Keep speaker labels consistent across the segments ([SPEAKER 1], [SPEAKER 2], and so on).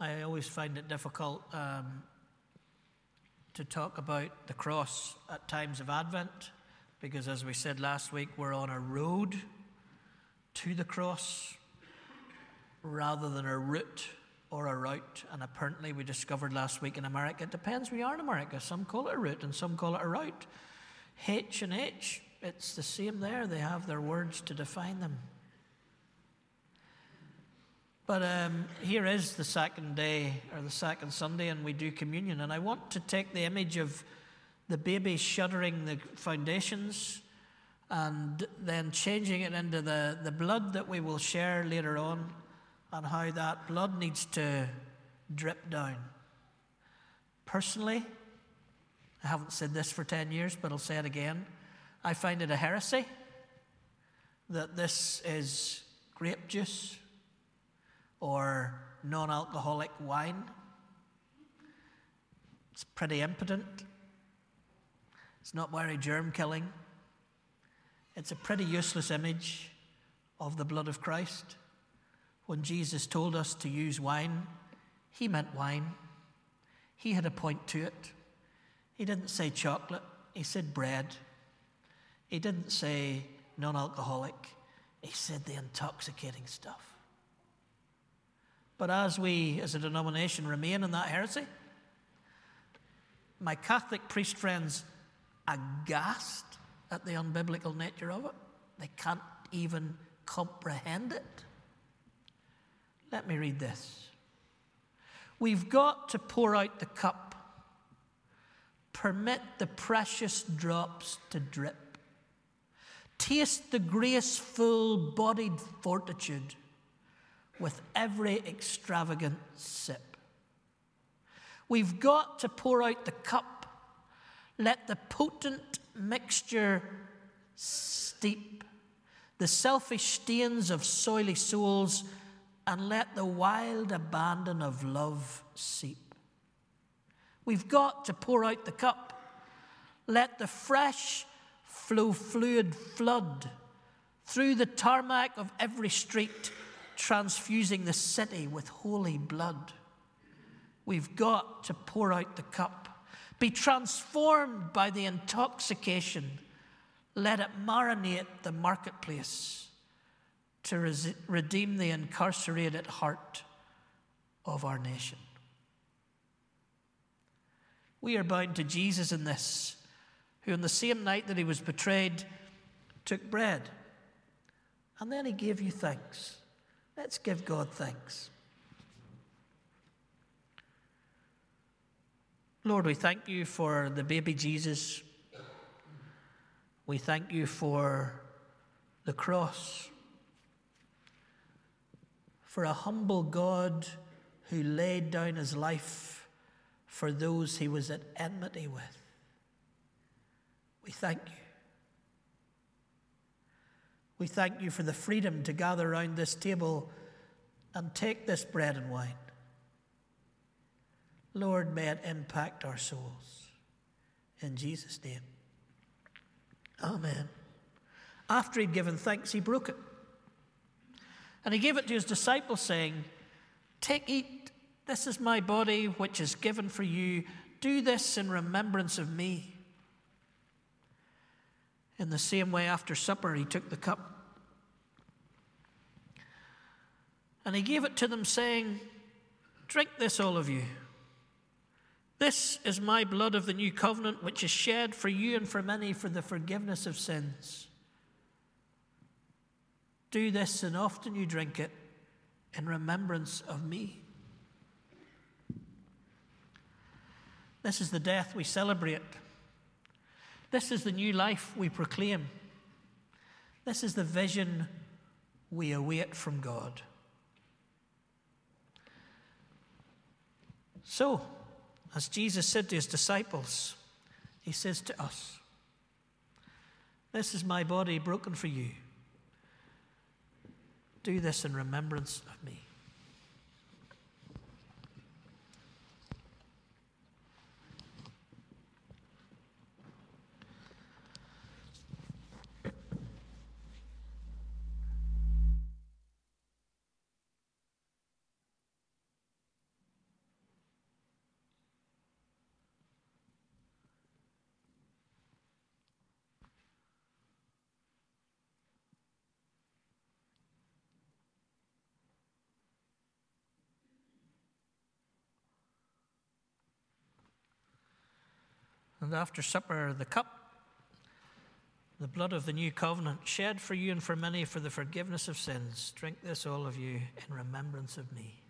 [SPEAKER 1] I always find it difficult um, to talk about the cross at times of Advent because, as we said last week, we're on a road to the cross rather than a route or a route. And apparently, we discovered last week in America, it depends where you are in America. Some call it a route and some call it a route. H and H, it's the same there. They have their words to define them. But um, here is the second day or the second Sunday, and we do communion. And I want to take the image of the baby shuddering the foundations and then changing it into the, the blood that we will share later on, and how that blood needs to drip down. Personally, I haven't said this for 10 years, but I'll say it again. I find it a heresy that this is grape juice or non alcoholic wine. It's pretty impotent. It's not very germ killing. It's a pretty useless image of the blood of Christ. When Jesus told us to use wine, he meant wine. He had a point to it. He didn't say chocolate, he said bread. He didn't say non alcoholic, he said the intoxicating stuff. But as we, as a denomination, remain in that heresy, my Catholic priest friends aghast at the unbiblical nature of it. They can't even comprehend it. Let me read this. We've got to pour out the cup, permit the precious drops to drip, taste the graceful bodied fortitude with every extravagant sip. We've got to pour out the cup, let the potent mixture steep the selfish stains of soily souls, and let the wild abandon of love seep. We've got to pour out the cup, let the fresh flow fluid flood through the tarmac of every street transfusing the city with holy blood. We've got to pour out the cup, be transformed by the intoxication. Let it marinate the marketplace to res- redeem the incarcerated heart of our nation. We are bound to Jesus in this, who on the same night that he was betrayed took bread, and then he gave you thanks. Let's give God thanks. Lord, we thank you for the baby Jesus. We thank you for the cross, for a humble God who laid down his life for those he was at enmity with. We thank you. We thank you for the freedom to gather around this table and take this bread and wine. Lord, may it impact our souls. In Jesus' name. Amen. After he'd given thanks, he broke it. And he gave it to his disciples, saying, Take, eat. This is my body, which is given for you. Do this in remembrance of me. In the same way, after supper, he took the cup. And he gave it to them, saying, Drink this, all of you. This is my blood of the new covenant, which is shed for you and for many for the forgiveness of sins. Do this, and often you drink it in remembrance of me. This is the death we celebrate. This is the new life we proclaim. This is the vision we await from God. So, as Jesus said to his disciples, he says to us, This is my body broken for you. Do this in remembrance of me. And after supper, the cup, the blood of the new covenant, shed for you and for many for the forgiveness of sins. Drink this, all of you, in remembrance of me.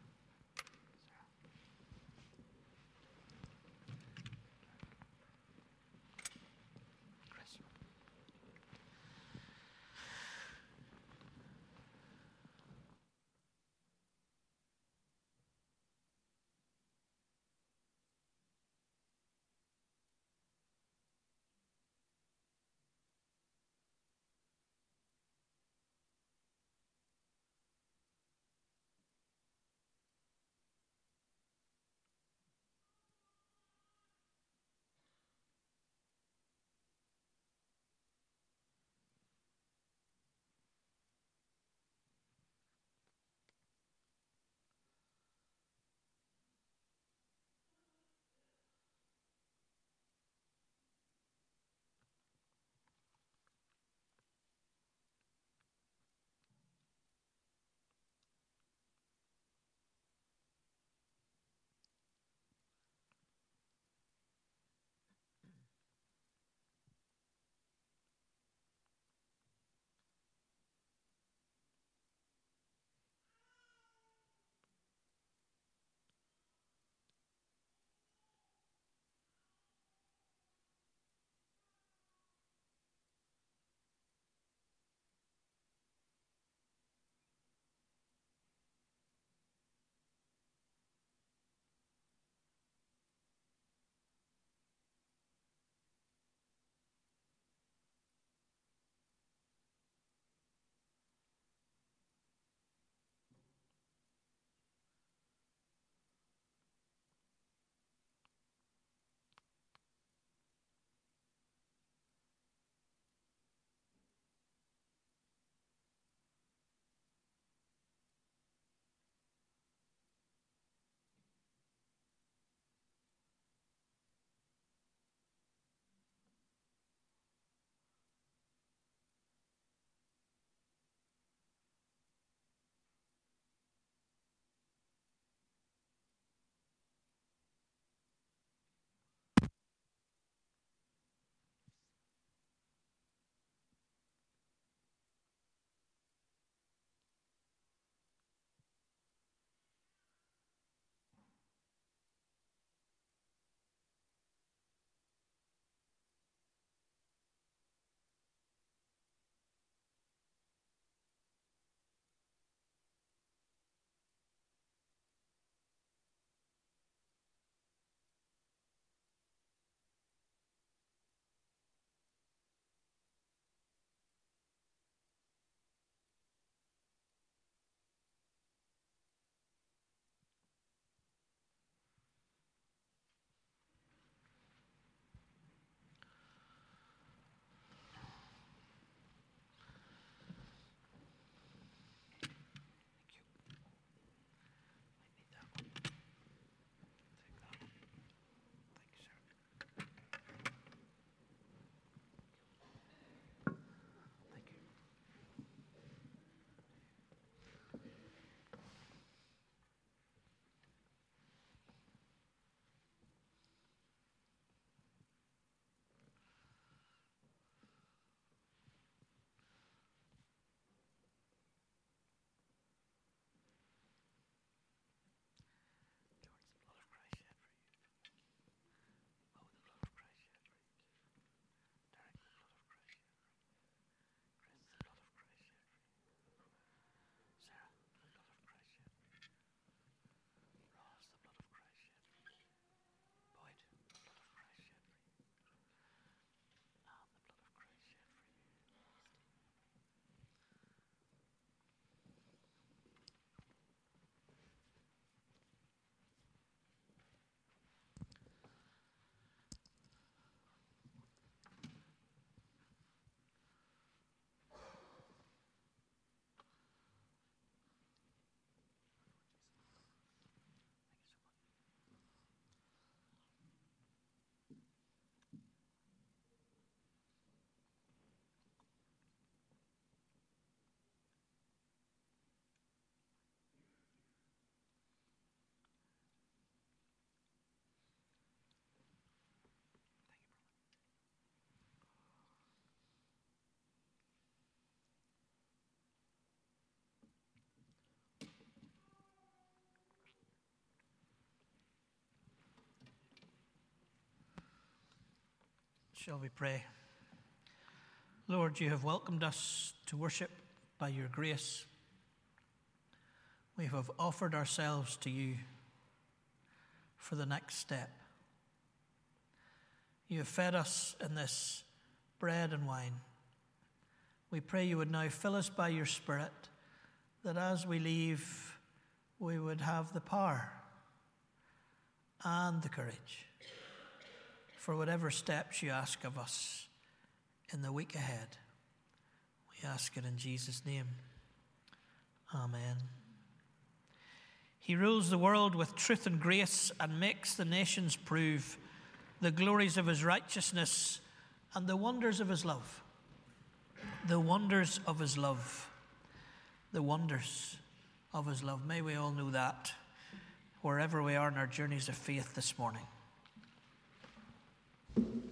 [SPEAKER 1] Shall we pray? Lord, you have welcomed us to worship by your grace. We have offered ourselves to you for the next step. You have fed us in this bread and wine. We pray you would now fill us by your Spirit, that as we leave, we would have the power and the courage for whatever steps you ask of us in the week ahead. We ask it in Jesus' name. Amen. He rules the world with truth and grace and makes the nations prove the glories of his righteousness and the wonders of his love. The wonders of his love. The wonders of his love. May we all know that wherever we are in our journeys of faith this morning. Thank you.